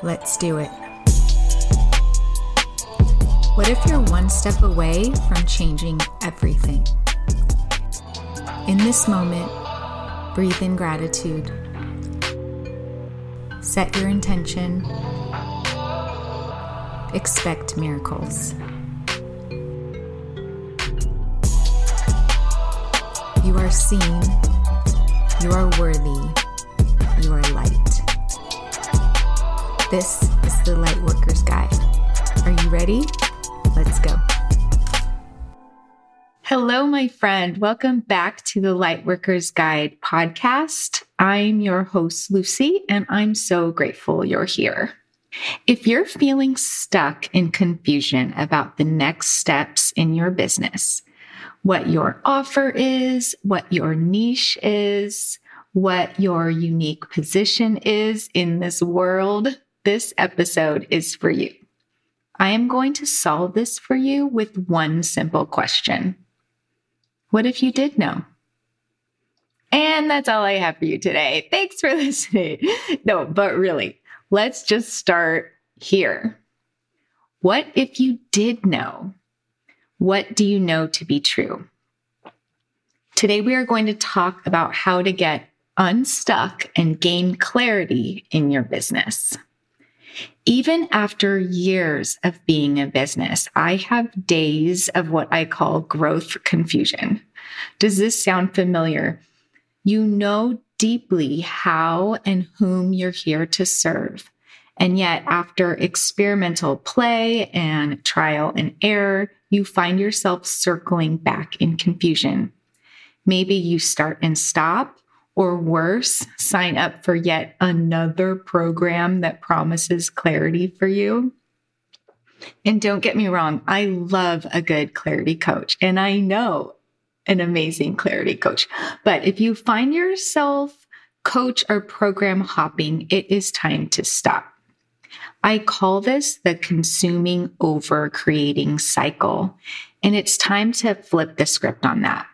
Let's do it. What if you're one step away from changing everything? In this moment, breathe in gratitude. Set your intention. Expect miracles. You are seen. You are worthy. You are light. This is the Lightworker's Guide. Are you ready? Let's go. Hello, my friend. Welcome back to the Lightworker's Guide podcast. I'm your host, Lucy, and I'm so grateful you're here. If you're feeling stuck in confusion about the next steps in your business, what your offer is, what your niche is, what your unique position is in this world, this episode is for you. I am going to solve this for you with one simple question What if you did know? And that's all I have for you today. Thanks for listening. No, but really, let's just start here. What if you did know? What do you know to be true? Today, we are going to talk about how to get unstuck and gain clarity in your business. Even after years of being a business, I have days of what I call growth confusion. Does this sound familiar? You know deeply how and whom you're here to serve. And yet, after experimental play and trial and error, you find yourself circling back in confusion. Maybe you start and stop, or worse, sign up for yet another program that promises clarity for you. And don't get me wrong, I love a good clarity coach, and I know an amazing clarity coach. But if you find yourself coach or program hopping, it is time to stop. I call this the consuming over creating cycle. And it's time to flip the script on that.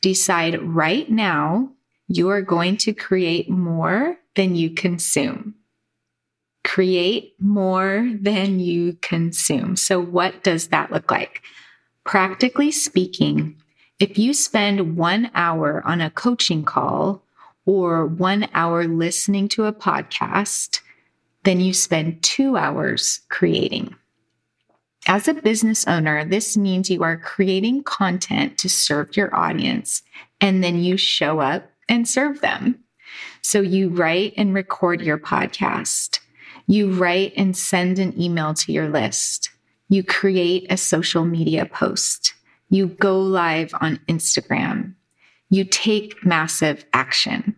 Decide right now you are going to create more than you consume. Create more than you consume. So, what does that look like? Practically speaking, if you spend one hour on a coaching call or one hour listening to a podcast, then you spend two hours creating. As a business owner, this means you are creating content to serve your audience, and then you show up and serve them. So you write and record your podcast. You write and send an email to your list. You create a social media post. You go live on Instagram. You take massive action.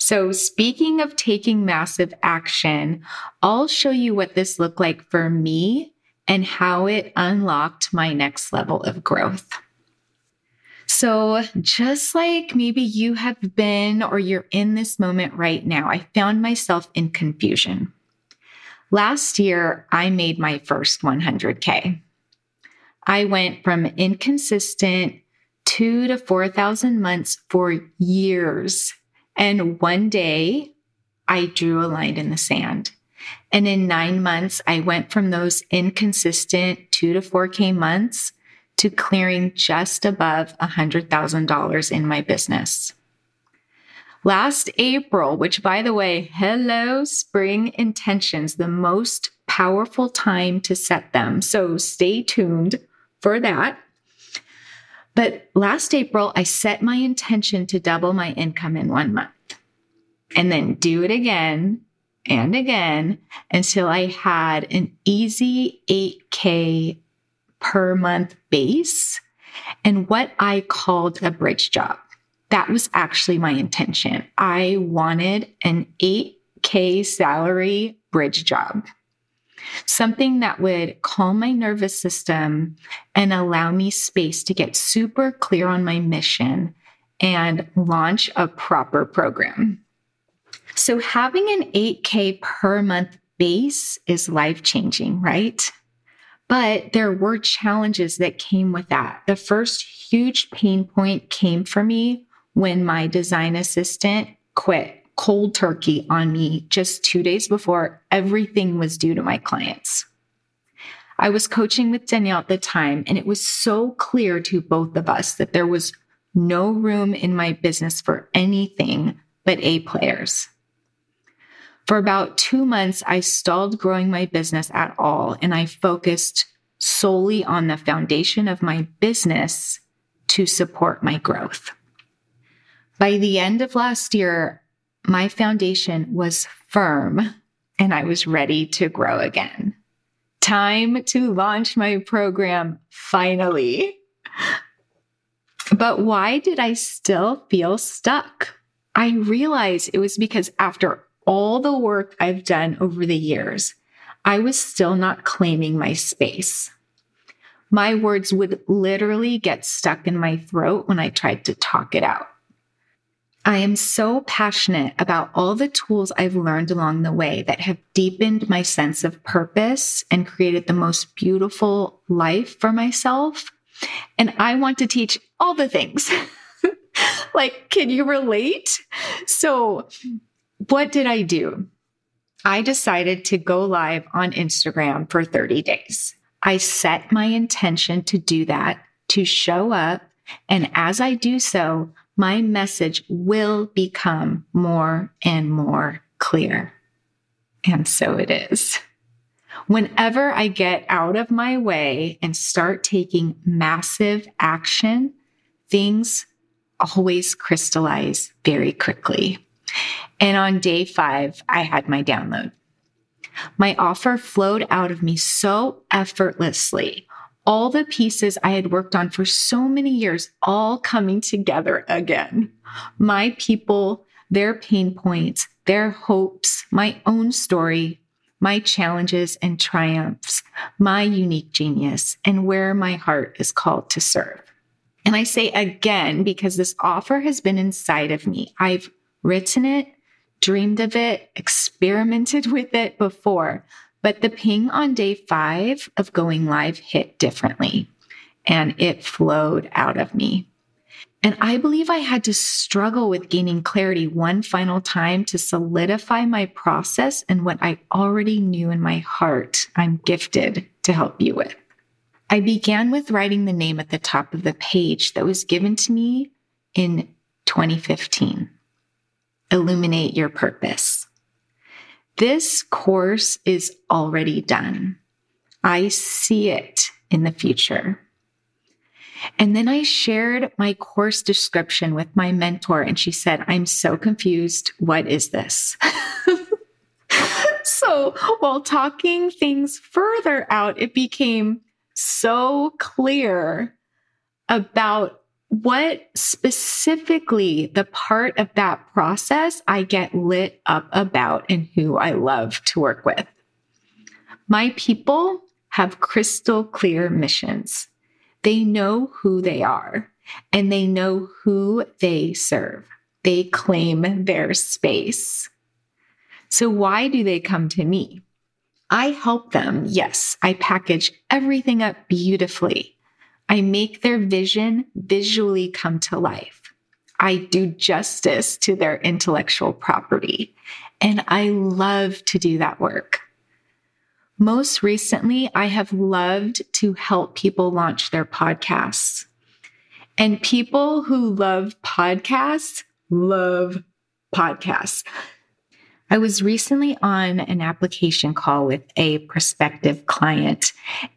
So, speaking of taking massive action, I'll show you what this looked like for me and how it unlocked my next level of growth. So, just like maybe you have been or you're in this moment right now, I found myself in confusion. Last year, I made my first 100K. I went from inconsistent two to 4,000 months for years. And one day, I drew a line in the sand. And in nine months, I went from those inconsistent two to 4K months to clearing just above $100,000 in my business. Last April, which by the way, hello, spring intentions, the most powerful time to set them. So stay tuned for that. But last April, I set my intention to double my income in one month and then do it again and again until I had an easy 8K per month base and what I called a bridge job. That was actually my intention. I wanted an 8K salary bridge job, something that would calm my nervous system and allow me space to get super clear on my mission and launch a proper program. So, having an 8K per month base is life changing, right? But there were challenges that came with that. The first huge pain point came for me when my design assistant quit cold turkey on me just two days before everything was due to my clients. I was coaching with Danielle at the time, and it was so clear to both of us that there was no room in my business for anything but A players. For about two months, I stalled growing my business at all, and I focused solely on the foundation of my business to support my growth. By the end of last year, my foundation was firm and I was ready to grow again. Time to launch my program finally. But why did I still feel stuck? I realized it was because after all the work I've done over the years, I was still not claiming my space. My words would literally get stuck in my throat when I tried to talk it out. I am so passionate about all the tools I've learned along the way that have deepened my sense of purpose and created the most beautiful life for myself. And I want to teach all the things. like, can you relate? So, what did I do? I decided to go live on Instagram for 30 days. I set my intention to do that, to show up. And as I do so, my message will become more and more clear. And so it is. Whenever I get out of my way and start taking massive action, things always crystallize very quickly. And on day five, I had my download. My offer flowed out of me so effortlessly all the pieces I had worked on for so many years all coming together again. My people, their pain points, their hopes, my own story, my challenges and triumphs, my unique genius, and where my heart is called to serve. And I say again because this offer has been inside of me. I've written it, dreamed of it, experimented with it before, but the ping on day five of going live hit differently and it flowed out of me. And I believe I had to struggle with gaining clarity one final time to solidify my process and what I already knew in my heart I'm gifted to help you with. I began with writing the name at the top of the page that was given to me in 2015 Illuminate Your Purpose. This course is already done. I see it in the future. And then I shared my course description with my mentor, and she said, I'm so confused. What is this? so while talking things further out, it became so clear about what specifically the part of that process I get lit up about and who I love to work with. My people have crystal clear missions. They know who they are and they know who they serve. They claim their space. So, why do they come to me? I help them. Yes, I package everything up beautifully. I make their vision visually come to life. I do justice to their intellectual property. And I love to do that work. Most recently, I have loved to help people launch their podcasts. And people who love podcasts love podcasts. I was recently on an application call with a prospective client,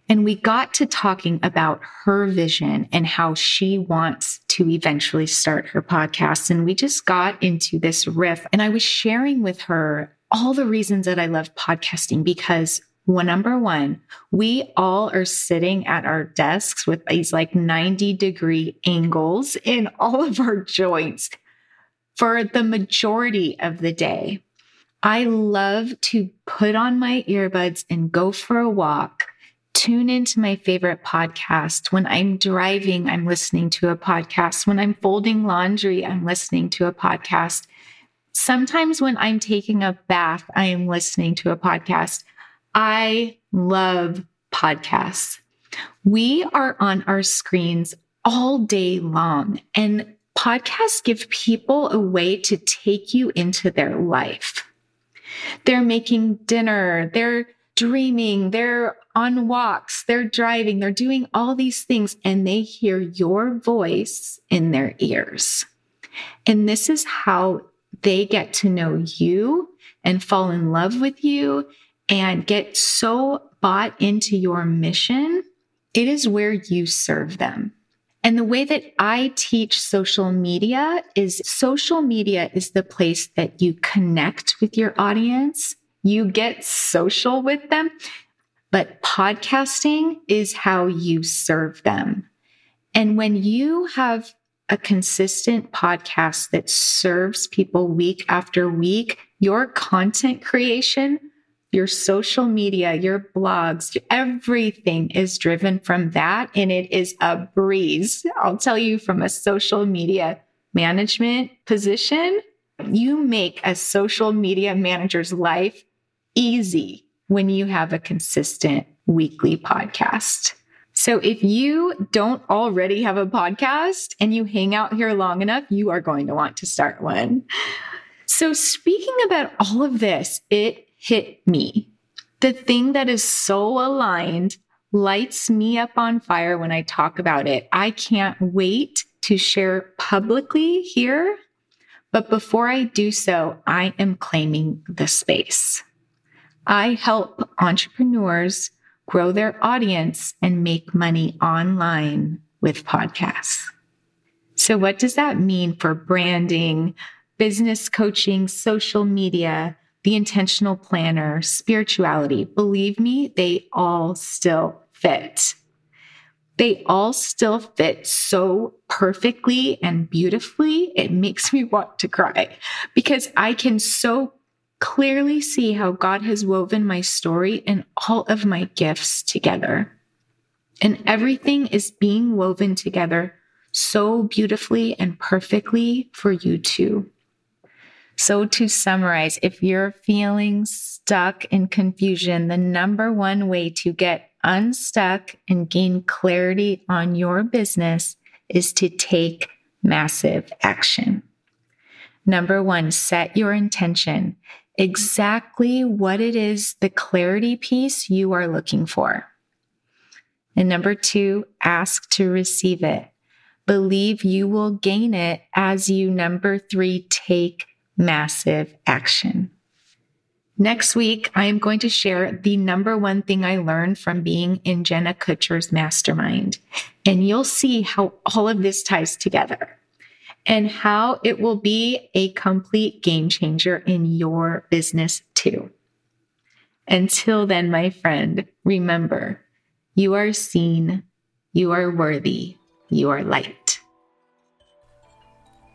and we got to talking about her vision and how she wants to eventually start her podcast. And we just got into this riff, and I was sharing with her all the reasons that I love podcasting because well, number one, we all are sitting at our desks with these like 90 degree angles in all of our joints for the majority of the day. I love to put on my earbuds and go for a walk, tune into my favorite podcast. When I'm driving, I'm listening to a podcast. When I'm folding laundry, I'm listening to a podcast. Sometimes when I'm taking a bath, I am listening to a podcast. I love podcasts. We are on our screens all day long and podcasts give people a way to take you into their life. They're making dinner, they're dreaming, they're on walks, they're driving, they're doing all these things, and they hear your voice in their ears. And this is how they get to know you and fall in love with you and get so bought into your mission. It is where you serve them. And the way that I teach social media is social media is the place that you connect with your audience. You get social with them, but podcasting is how you serve them. And when you have a consistent podcast that serves people week after week, your content creation your social media, your blogs, everything is driven from that. And it is a breeze. I'll tell you from a social media management position, you make a social media manager's life easy when you have a consistent weekly podcast. So if you don't already have a podcast and you hang out here long enough, you are going to want to start one. So speaking about all of this, it hit me. The thing that is so aligned lights me up on fire when I talk about it. I can't wait to share publicly here. But before I do so, I am claiming the space. I help entrepreneurs grow their audience and make money online with podcasts. So, what does that mean for branding, business coaching, social media, the intentional planner, spirituality, believe me, they all still fit. They all still fit so perfectly and beautifully. It makes me want to cry because I can so clearly see how God has woven my story and all of my gifts together. And everything is being woven together so beautifully and perfectly for you too. So, to summarize, if you're feeling stuck in confusion, the number one way to get unstuck and gain clarity on your business is to take massive action. Number one, set your intention. Exactly what it is, the clarity piece you are looking for. And number two, ask to receive it. Believe you will gain it as you, number three, take massive action. Next week, I am going to share the number one thing I learned from being in Jenna Kutcher's mastermind. And you'll see how all of this ties together and how it will be a complete game changer in your business too. Until then, my friend, remember you are seen, you are worthy, you are light.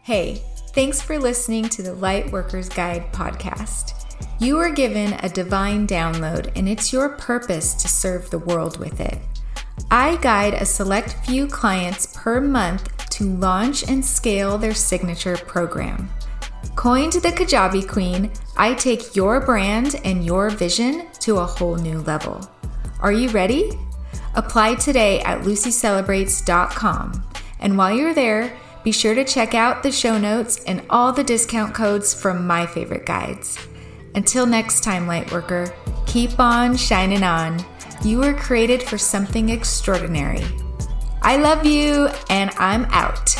Hey, Thanks for listening to the Lightworker's Guide podcast. You are given a divine download, and it's your purpose to serve the world with it. I guide a select few clients per month to launch and scale their signature program. Coined the Kajabi Queen, I take your brand and your vision to a whole new level. Are you ready? Apply today at lucicelebrates.com. And while you're there, be sure to check out the show notes and all the discount codes from my favorite guides. Until next time, Lightworker, keep on shining on. You were created for something extraordinary. I love you, and I'm out.